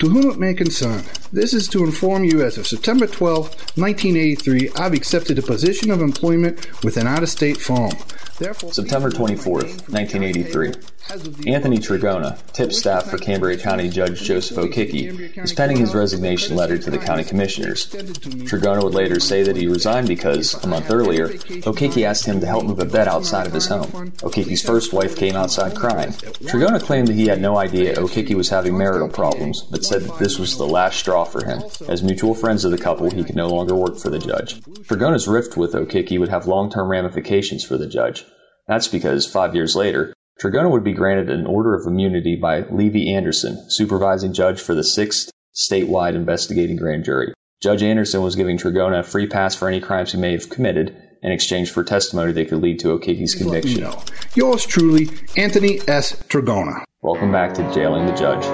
To whom it may concern, this is to inform you as of September 12, 1983, I've accepted a position of employment with an out of state firm. Therefore, September 24th, 1983. Anthony Trigona, tip staff for Cambria County Judge Joseph O'Kicki, is penning his resignation letter to the county commissioners. Trigona would later say that he resigned because, a month earlier, O'Kicki asked him to help move a bed outside of his home. O'Kicki's first wife came outside crying. Trigona claimed that he had no idea O'Kicki was having marital problems, but said that this was the last straw for him. As mutual friends of the couple, he could no longer work for the judge. Trigona's rift with O'Kicki would have long-term ramifications for the judge. That's because, five years later, Trigona would be granted an order of immunity by Levy Anderson, supervising judge for the 6th statewide investigating grand jury. Judge Anderson was giving Trigona a free pass for any crimes he may have committed in exchange for testimony that could lead to O'Kicki's conviction. Yours truly, Anthony S. Trigona. Welcome back to Jailing the Judge.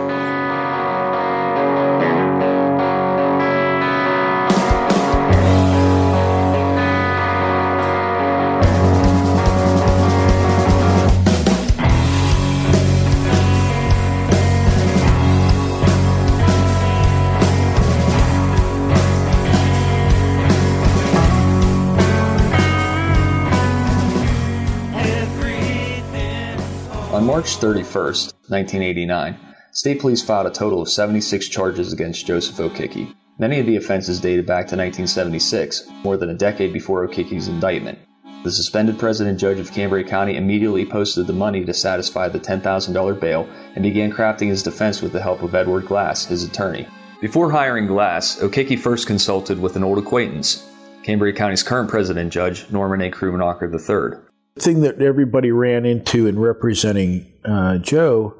March 31, 1989, state police filed a total of 76 charges against Joseph O'Kicki. Many of the offenses dated back to 1976, more than a decade before O'Kicki's indictment. The suspended president judge of Cambria County immediately posted the money to satisfy the $10,000 bail and began crafting his defense with the help of Edward Glass, his attorney. Before hiring Glass, O'Kicki first consulted with an old acquaintance, Cambria County's current president judge, Norman A. Krummenacher III. Thing that everybody ran into in representing uh, Joe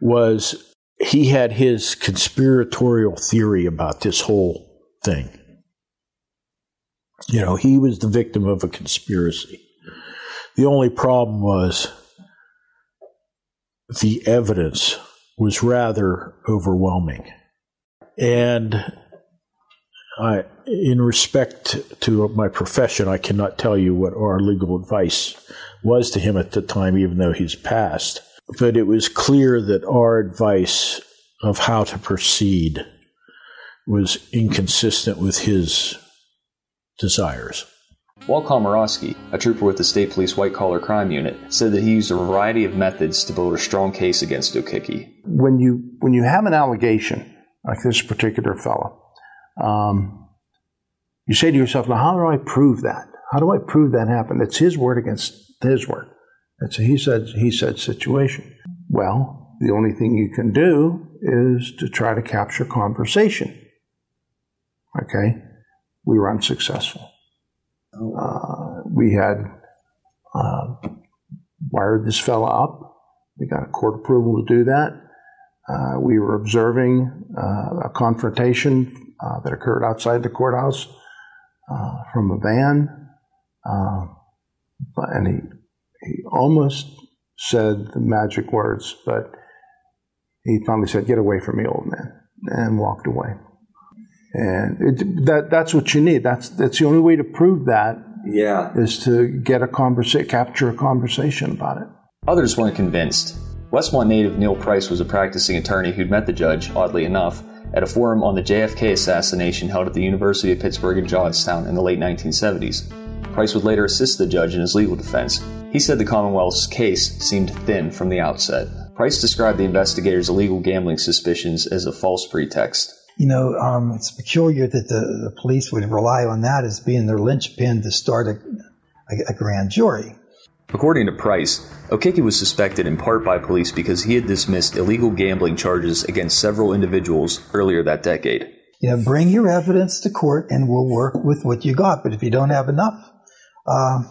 was he had his conspiratorial theory about this whole thing. You know, he was the victim of a conspiracy. The only problem was the evidence was rather overwhelming. And I, in respect to my profession, I cannot tell you what our legal advice was to him at the time, even though he's passed. But it was clear that our advice of how to proceed was inconsistent with his desires. Walt Komorowski, a trooper with the State Police White Collar Crime Unit, said that he used a variety of methods to build a strong case against O'Kicki. When you when you have an allegation like this particular fellow, um, you say to yourself, "Now, how do I prove that? How do I prove that happened? It's his word against his word. It's a he said he said situation." Well, the only thing you can do is to try to capture conversation. Okay, we were unsuccessful. Uh, we had uh, wired this fella up. We got a court approval to do that. Uh, we were observing uh, a confrontation uh, that occurred outside the courthouse uh, from a van, and he he almost said the magic words, but he finally said, "Get away from me, old man," and walked away. And it, that that's what you need. That's that's the only way to prove that. Yeah. Is to get a conversation, capture a conversation about it. Others weren't convinced. Westmont native Neil Price was a practicing attorney who'd met the judge, oddly enough, at a forum on the JFK assassination held at the University of Pittsburgh in Johnstown in the late 1970s. Price would later assist the judge in his legal defense. He said the Commonwealth's case seemed thin from the outset. Price described the investigators' illegal gambling suspicions as a false pretext. You know, um, it's peculiar that the, the, police would rely on that as being their linchpin to start a, a, a grand jury. According to Price, O'Kicki was suspected in part by police because he had dismissed illegal gambling charges against several individuals earlier that decade. You know, bring your evidence to court and we'll work with what you got. But if you don't have enough, uh,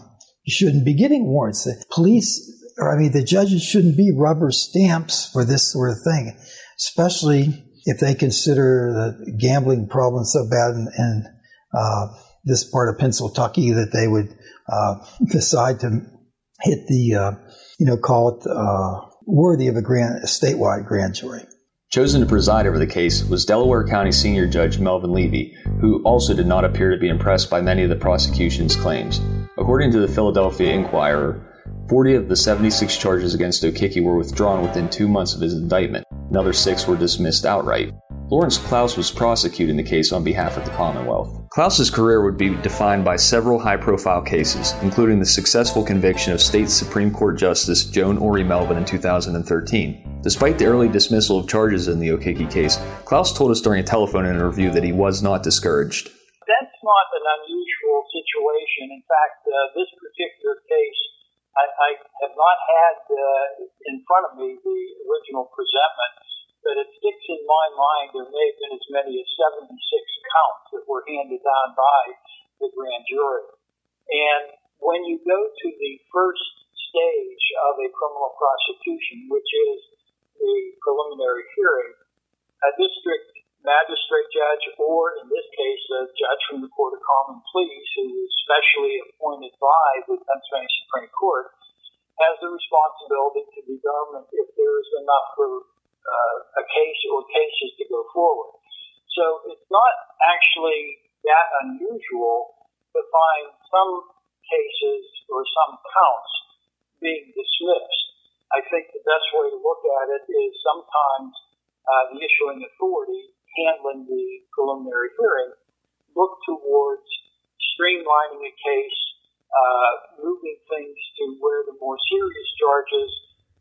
you shouldn't be getting warrants. The police, or I mean, the judges shouldn't be rubber stamps for this sort of thing, especially if they consider the gambling problem so bad in, in uh, this part of Pennsylvania that they would uh, decide to hit the, uh, you know, call it uh, worthy of a grand, a statewide grand jury. Chosen to preside over the case was Delaware County Senior Judge Melvin Levy, who also did not appear to be impressed by many of the prosecution's claims. According to the Philadelphia Inquirer, 40 of the 76 charges against O'Kicki were withdrawn within two months of his indictment. Another six were dismissed outright. Lawrence Klaus was prosecuting the case on behalf of the Commonwealth. Klaus's career would be defined by several high profile cases, including the successful conviction of State Supreme Court Justice Joan Orie Melvin in 2013. Despite the early dismissal of charges in the O'Kicki case, Klaus told us during a telephone interview that he was not discouraged. That's not an unusual situation. In fact, uh, this particular case I, I have not had uh, in front of me the original presentment, but it sticks in my mind there may have been as many as 76 counts that were handed down by the grand jury. And when you go to the first stage of a criminal prosecution, which is the preliminary hearing, a district magistrate judge, or in this case, a judge from the Court of Common Pleas, who is specially appointed by the Pennsylvania Supreme Court, has the responsibility to determine if there is enough for uh, a case or cases to go forward. So it's not actually that unusual to find some cases or some counts being dismissed. I think the best way to look at it is sometimes uh, the issuing authority handling the preliminary hearing look towards streamlining a case, uh, moving things to where the more serious charges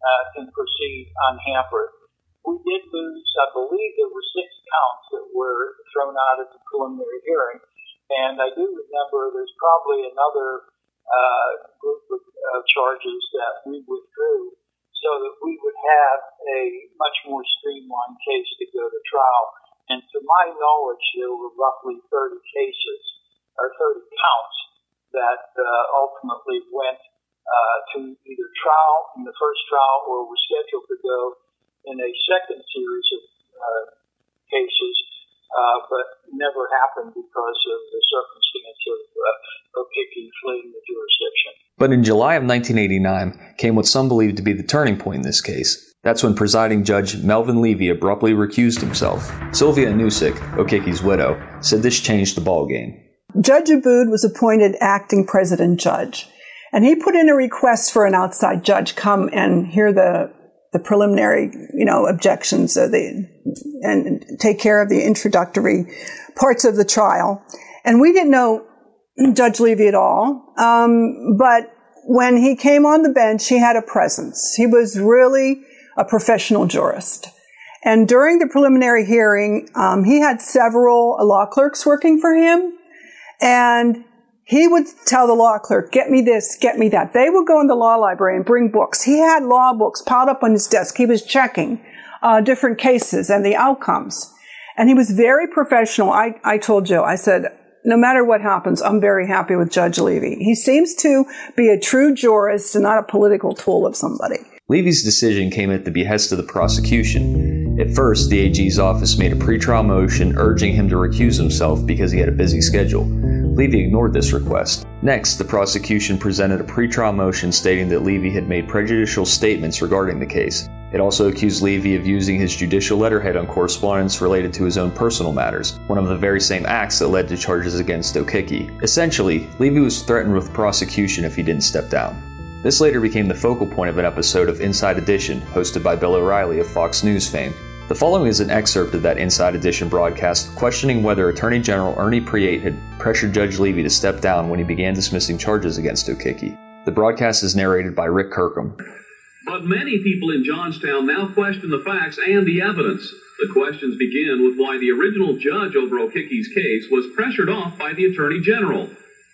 uh, can proceed unhampered. We did lose, I believe there were six counts that were thrown out at the preliminary hearing, and I do remember there's probably another uh, group of uh, charges that we withdrew so that we would have a much more streamlined case to go to trial. And to my knowledge, there were roughly 30 cases or 30 counts that uh, ultimately went uh, to either trial in the first trial or were scheduled to go in a second series of uh, cases, uh, but never happened because of the circumstance of uh, O'Kicki fleeing the jurisdiction. But in July of 1989 came what some believed to be the turning point in this case. That's when presiding judge Melvin Levy abruptly recused himself. Sylvia Nusick, O'Kicki's widow, said this changed the ballgame. Judge Abood was appointed acting president judge, and he put in a request for an outside judge come and hear the the preliminary, you know, objections uh, the, and take care of the introductory parts of the trial. And we didn't know Judge Levy at all, um, but when he came on the bench, he had a presence. He was really a professional jurist. And during the preliminary hearing, um, he had several law clerks working for him. And he would tell the law clerk, get me this, get me that. They would go in the law library and bring books. He had law books piled up on his desk. He was checking uh, different cases and the outcomes. And he was very professional. I, I told Joe, I said, no matter what happens, I'm very happy with Judge Levy. He seems to be a true jurist and not a political tool of somebody. Levy's decision came at the behest of the prosecution. At first, the AG's office made a pretrial motion urging him to recuse himself because he had a busy schedule. Levy ignored this request. Next, the prosecution presented a pretrial motion stating that Levy had made prejudicial statements regarding the case. It also accused Levy of using his judicial letterhead on correspondence related to his own personal matters, one of the very same acts that led to charges against O'Kicki. Essentially, Levy was threatened with prosecution if he didn't step down. This later became the focal point of an episode of Inside Edition, hosted by Bill O'Reilly of Fox News fame. The following is an excerpt of that Inside Edition broadcast questioning whether Attorney General Ernie Preate had pressured Judge Levy to step down when he began dismissing charges against O'Kicki. The broadcast is narrated by Rick Kirkham. But many people in Johnstown now question the facts and the evidence. The questions begin with why the original judge over O'Kicki's case was pressured off by the Attorney General.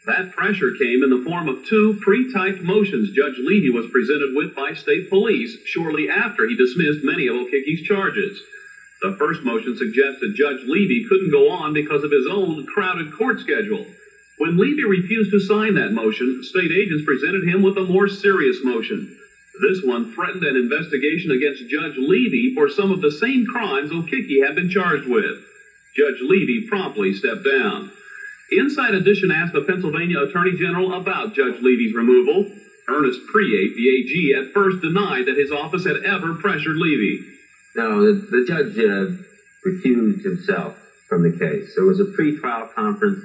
That pressure came in the form of two pre-typed motions Judge Levy was presented with by state police shortly after he dismissed many of O'Kicki's charges. The first motion suggested Judge Levy couldn't go on because of his own crowded court schedule. When Levy refused to sign that motion, state agents presented him with a more serious motion. This one threatened an investigation against Judge Levy for some of the same crimes O'Kicki had been charged with. Judge Levy promptly stepped down. Inside Edition asked the Pennsylvania Attorney General about Judge Levy's removal. Ernest Preate, the AG, at first denied that his office had ever pressured Levy. No, the, the judge uh, recused himself from the case. There was a pre-trial conference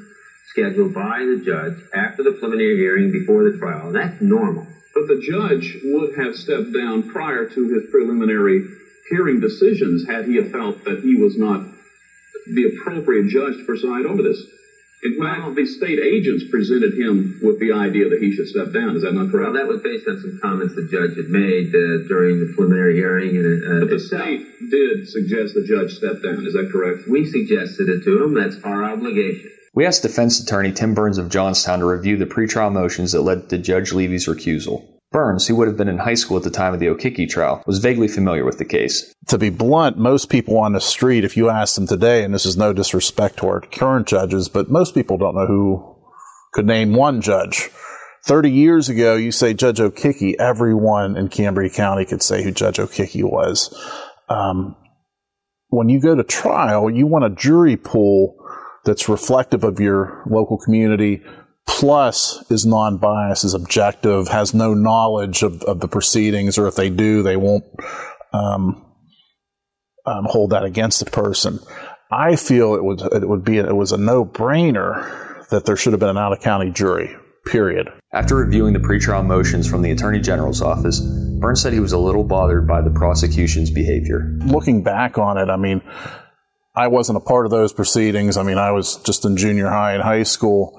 scheduled by the judge after the preliminary hearing before the trial. And that's normal. But the judge would have stepped down prior to his preliminary hearing decisions had he felt that he was not the appropriate judge to preside over this. In fact, the state agents presented him with the idea that he should step down. Is that not correct? Well, that was based on some comments the judge had made uh, during the preliminary hearing. And, uh, but the state did suggest the judge step down. Is that correct? We suggested it to him. That's our obligation. We asked defense attorney Tim Burns of Johnstown to review the pretrial motions that led to Judge Levy's recusal. Burns, who would have been in high school at the time of the O'Kicki trial, was vaguely familiar with the case. To be blunt, most people on the street, if you ask them today, and this is no disrespect to our current judges, but most people don't know who could name one judge. 30 years ago, you say Judge O'Kicki, everyone in Cambria County could say who Judge O'Kicki was. Um, when you go to trial, you want a jury pool that's reflective of your local community, plus is non-biased, is objective, has no knowledge of, of the proceedings, or if they do, they won't um, um, hold that against the person. I feel it would it would be it was a no-brainer that there should have been an out-of-county jury. Period. After reviewing the pretrial motions from the Attorney General's office, Burns said he was a little bothered by the prosecution's behavior. Looking back on it, I mean, I wasn't a part of those proceedings. I mean, I was just in junior high and high school.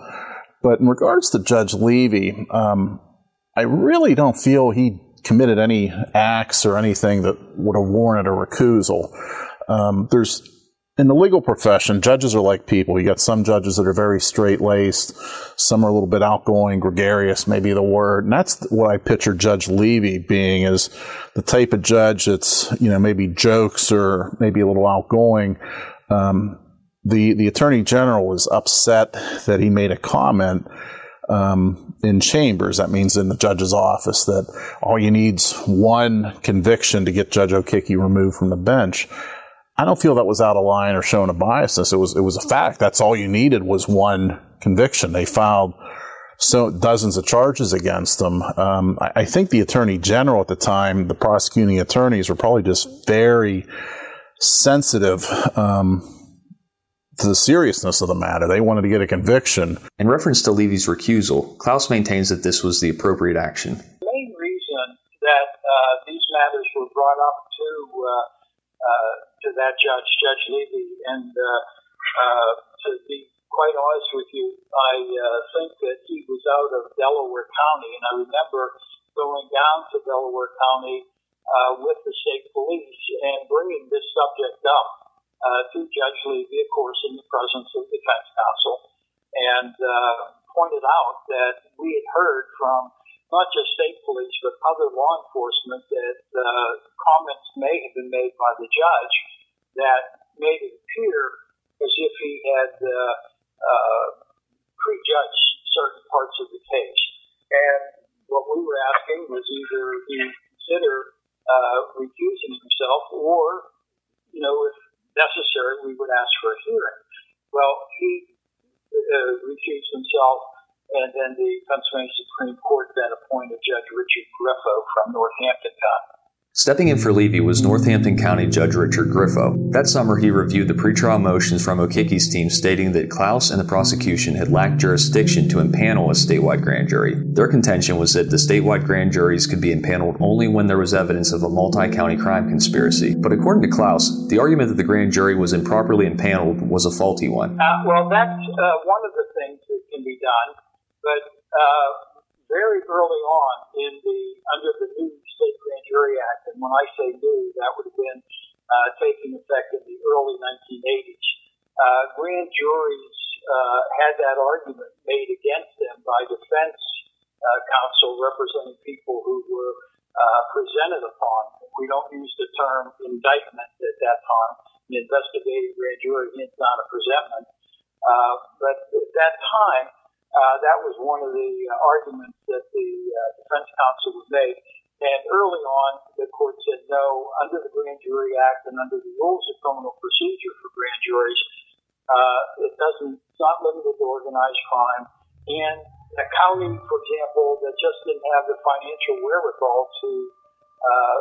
But in regards to Judge Levy, um, I really don't feel he committed any acts or anything that would have warranted a recusal. Um, there's in the legal profession, judges are like people. You got some judges that are very straight laced, some are a little bit outgoing, gregarious, maybe the word. And that's what I picture Judge Levy being is the type of judge that's, you know, maybe jokes or maybe a little outgoing. Um, the the attorney general was upset that he made a comment um, in chambers. That means in the judge's office that all you need's one conviction to get Judge O'Kicki removed from the bench. I don't feel that was out of line or showing a biasness. It was it was a fact. That's all you needed was one conviction. They filed so dozens of charges against them. Um, I, I think the attorney general at the time, the prosecuting attorneys, were probably just very sensitive. Um, to the seriousness of the matter. They wanted to get a conviction. In reference to Levy's recusal, Klaus maintains that this was the appropriate action. The main reason that uh, these matters were brought up to uh, uh, to that judge, Judge Levy, and uh, uh, to be quite honest with you, I uh, think that he was out of Delaware County, and I remember going down to Delaware County with the state police and bringing this subject up uh, to Judge Levy, of course, in the presence of defense counsel, and uh, pointed out that we had heard from not just state police but other law enforcement that uh, comments may have been made by the judge that made it appear as if he had uh, uh, prejudged certain parts of the case. And what we were asking was either he consider uh, recusing himself or, you know, if necessary, we would ask for a hearing. Well, he uh, recused himself, and then the Pennsylvania Supreme Court then appointed Judge Richard Griffo from Northampton County. Stepping in for Levy was Northampton County Judge Richard Griffo. That summer, he reviewed the pretrial motions from O'Kicki's team stating that Klaus and the prosecution had lacked jurisdiction to impanel a statewide grand jury. Their contention was that the statewide grand juries could be impaneled only when there was evidence of a multi county crime conspiracy. But according to Klaus, the argument that the grand jury was improperly impaneled was a faulty one. Uh, well, that's uh, one of the things that can be done, but uh, very early on in the under the new Jury Act, and when I say new, that would have been uh, taking effect in the early 1980s. Uh, grand juries uh, had that argument made against them by defense uh, counsel representing people who were uh, presented upon. We don't use the term indictment at that time. An investigating grand jury is not a presentment. Uh, but at that time, uh, that was one of the uh, arguments that the uh, defense counsel was made. And early on, the court said no, under the Grand Jury Act and under the rules of criminal procedure for grand juries, uh, it doesn't, it's not limited to organized crime. And a county, for example, that just didn't have the financial wherewithal to uh,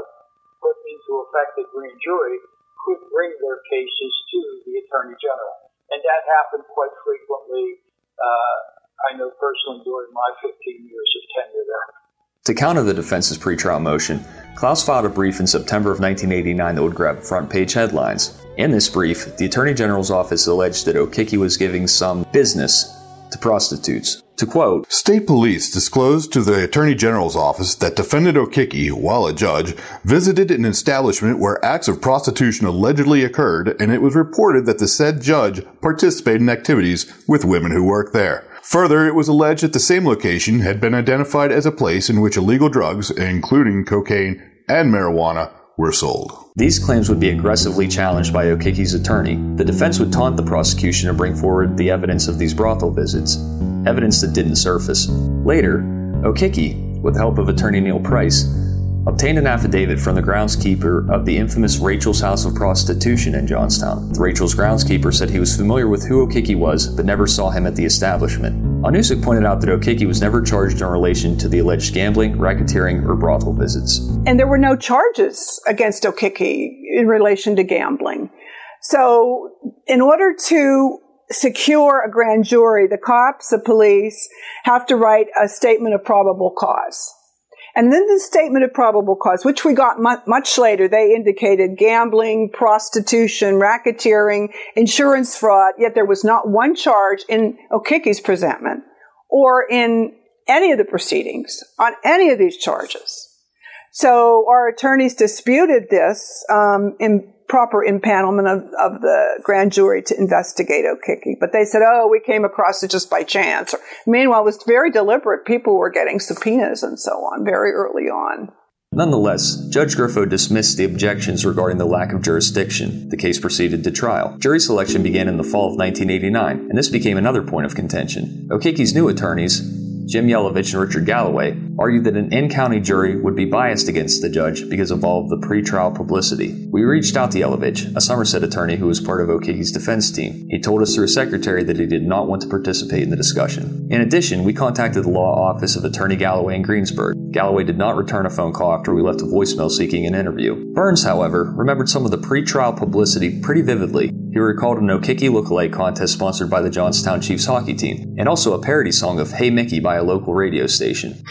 put into effect a grand jury could bring their cases to the Attorney General. And that happened quite frequently, uh, I know personally, during my 15 years of tenure there. To counter the defense's pretrial motion, Klaus filed a brief in September of 1989 that would grab front page headlines. In this brief, the Attorney General's office alleged that O'Kicki was giving some business to prostitutes. To quote, State police disclosed to the Attorney General's office that defendant O'Kicki, while a judge, visited an establishment where acts of prostitution allegedly occurred, and it was reported that the said judge participated in activities with women who worked there. Further, it was alleged that the same location had been identified as a place in which illegal drugs, including cocaine and marijuana, were sold. These claims would be aggressively challenged by O'Kicki's attorney. The defense would taunt the prosecution to bring forward the evidence of these brothel visits, evidence that didn't surface. Later, O'Kicki, with the help of attorney Neil Price, obtained an affidavit from the groundskeeper of the infamous Rachel's House of Prostitution in Johnstown. Rachel's groundskeeper said he was familiar with who O'Kicki was, but never saw him at the establishment. Onusik pointed out that O'Kicki was never charged in relation to the alleged gambling, racketeering, or brothel visits. And there were no charges against O'Kicki in relation to gambling. So, in order to secure a grand jury, the cops, the police have to write a statement of probable cause. And then the statement of probable cause, which we got much later, they indicated gambling, prostitution, racketeering, insurance fraud, yet there was not one charge in O'Kicki's presentment or in any of the proceedings on any of these charges. So our attorneys disputed this um, in proper impanelment of, of the grand jury to investigate O'Kicki. But they said, oh, we came across it just by chance. Or, meanwhile, it was very deliberate. People were getting subpoenas and so on very early on. Nonetheless, Judge Griffo dismissed the objections regarding the lack of jurisdiction. The case proceeded to trial. Jury selection began in the fall of 1989, and this became another point of contention. O'Kicki's new attorneys, Jim Yelovich and Richard Galloway, argued that an in county jury would be biased against the judge because of all of the pretrial publicity. We reached out to Yelovich, a Somerset attorney who was part of O'Kicki's defense team. He told us through a secretary that he did not want to participate in the discussion. In addition, we contacted the law office of Attorney Galloway in Greensburg. Galloway did not return a phone call after we left a voicemail seeking an interview. Burns, however, remembered some of the pretrial publicity pretty vividly. He recalled an O'Kicki lookalike contest sponsored by the Johnstown Chiefs hockey team, and also a parody song of Hey Mickey by a local radio station.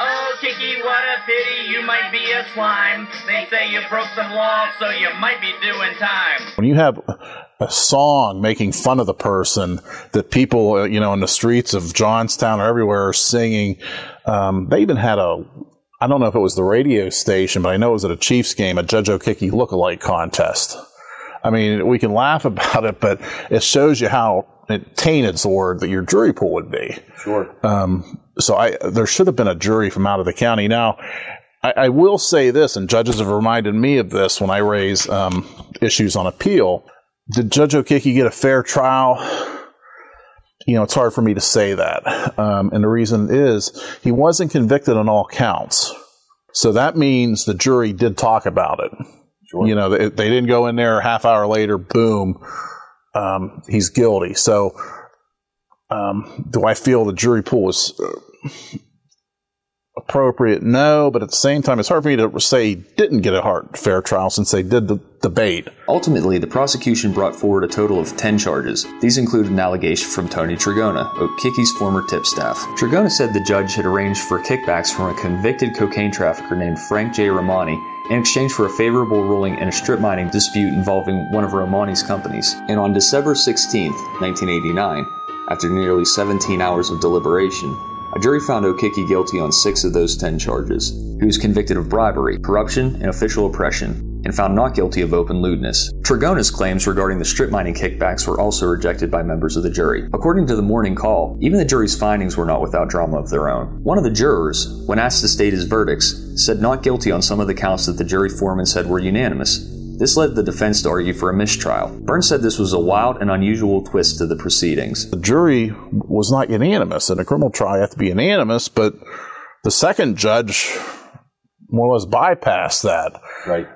Oh, Kiki, what a pity you might be a slime. They say you broke some laws, so you might be doing time. When you have a song making fun of the person that people, uh, you know, in the streets of Johnstown or everywhere are singing, um, they even had a I don't know if it was the radio station, but I know it was at a Chiefs game, a Judge O'Kicki lookalike contest. I mean, we can laugh about it, but it shows you how tainted the word that your jury pool would be. Sure. Um, so I, there should have been a jury from out of the county. Now, I, I will say this, and judges have reminded me of this when I raise um, issues on appeal. Did Judge O'Kicki get a fair trial? You know, it's hard for me to say that. Um, and the reason is he wasn't convicted on all counts. So that means the jury did talk about it. Sure. You know, they, they, didn't go in there a half hour later, boom, um, he's guilty. So, um, do I feel the jury pool was uh, appropriate? No, but at the same time, it's hard for me to say he didn't get a hard, fair trial since they did the debate. Ultimately, the prosecution brought forward a total of 10 charges. These included an allegation from Tony Trigona, O'Kicki's former tip staff. Trigona said the judge had arranged for kickbacks from a convicted cocaine trafficker named Frank J. Romani in exchange for a favorable ruling in a strip mining dispute involving one of Romani's companies. And on December 16, 1989, after nearly 17 hours of deliberation, a jury found O'Kicki guilty on six of those 10 charges. He was convicted of bribery, corruption, and official oppression, and found not guilty of open lewdness. Trigona's claims regarding the strip mining kickbacks were also rejected by members of the jury. According to the morning call, even the jury's findings were not without drama of their own. One of the jurors, when asked to state his verdicts, said not guilty on some of the counts that the jury foreman said were unanimous. This led the defense to argue for a mistrial. Burns said this was a wild and unusual twist to the proceedings. The jury was not unanimous. In a criminal trial, you have to be unanimous, but the second judge more or less bypass that. Right.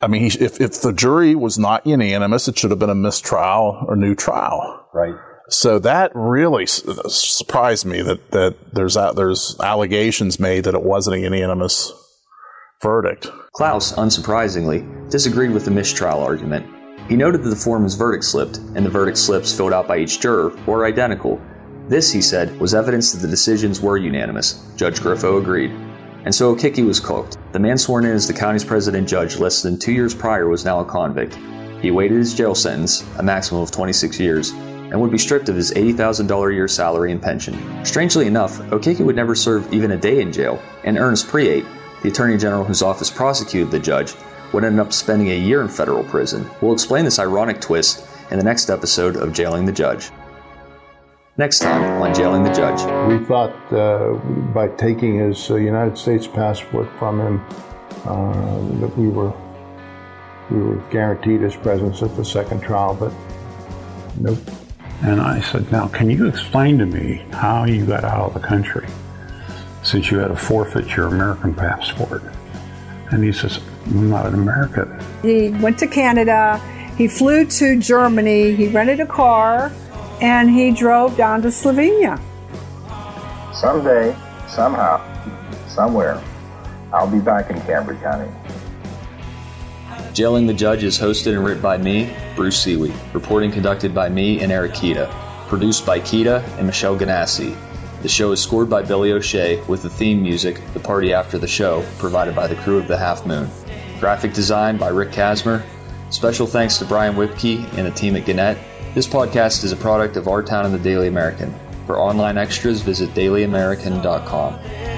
I mean, if, if the jury was not unanimous, it should have been a mistrial or new trial. Right. So that really uh, surprised me that, that there's there's allegations made that it wasn't a unanimous verdict. Klaus, unsurprisingly, disagreed with the mistrial argument. He noted that the foreman's verdict slipped and the verdict slips filled out by each juror were identical. This, he said, was evidence that the decisions were unanimous. Judge Griffo agreed. And so O'Kicki was cooked. The man sworn in as the county's president judge less than two years prior was now a convict. He awaited his jail sentence, a maximum of 26 years, and would be stripped of his $80,000 a year salary and pension. Strangely enough, O'Kicki would never serve even a day in jail, and Ernest Preate, the Attorney General whose office prosecuted the judge, would end up spending a year in federal prison. We'll explain this ironic twist in the next episode of Jailing the Judge. Next time on Jailing the Judge. We thought uh, by taking his uh, United States passport from him uh, that we were we were guaranteed his presence at the second trial, but nope. And I said, "Now, can you explain to me how you got out of the country since you had to forfeit your American passport?" And he says, "I'm not an American." He went to Canada. He flew to Germany. He rented a car and he drove down to Slovenia. Someday, somehow, somewhere, I'll be back in Cambria County. Jailing the Judge is hosted and written by me, Bruce Seaweed. Reporting conducted by me and Eric Kita. Produced by Kita and Michelle Ganassi. The show is scored by Billy O'Shea with the theme music, The Party After the Show, provided by the crew of the Half Moon. Graphic design by Rick Kazmer. Special thanks to Brian Whipkey and the team at Gannett this podcast is a product of Our Town and the Daily American. For online extras, visit dailyamerican.com.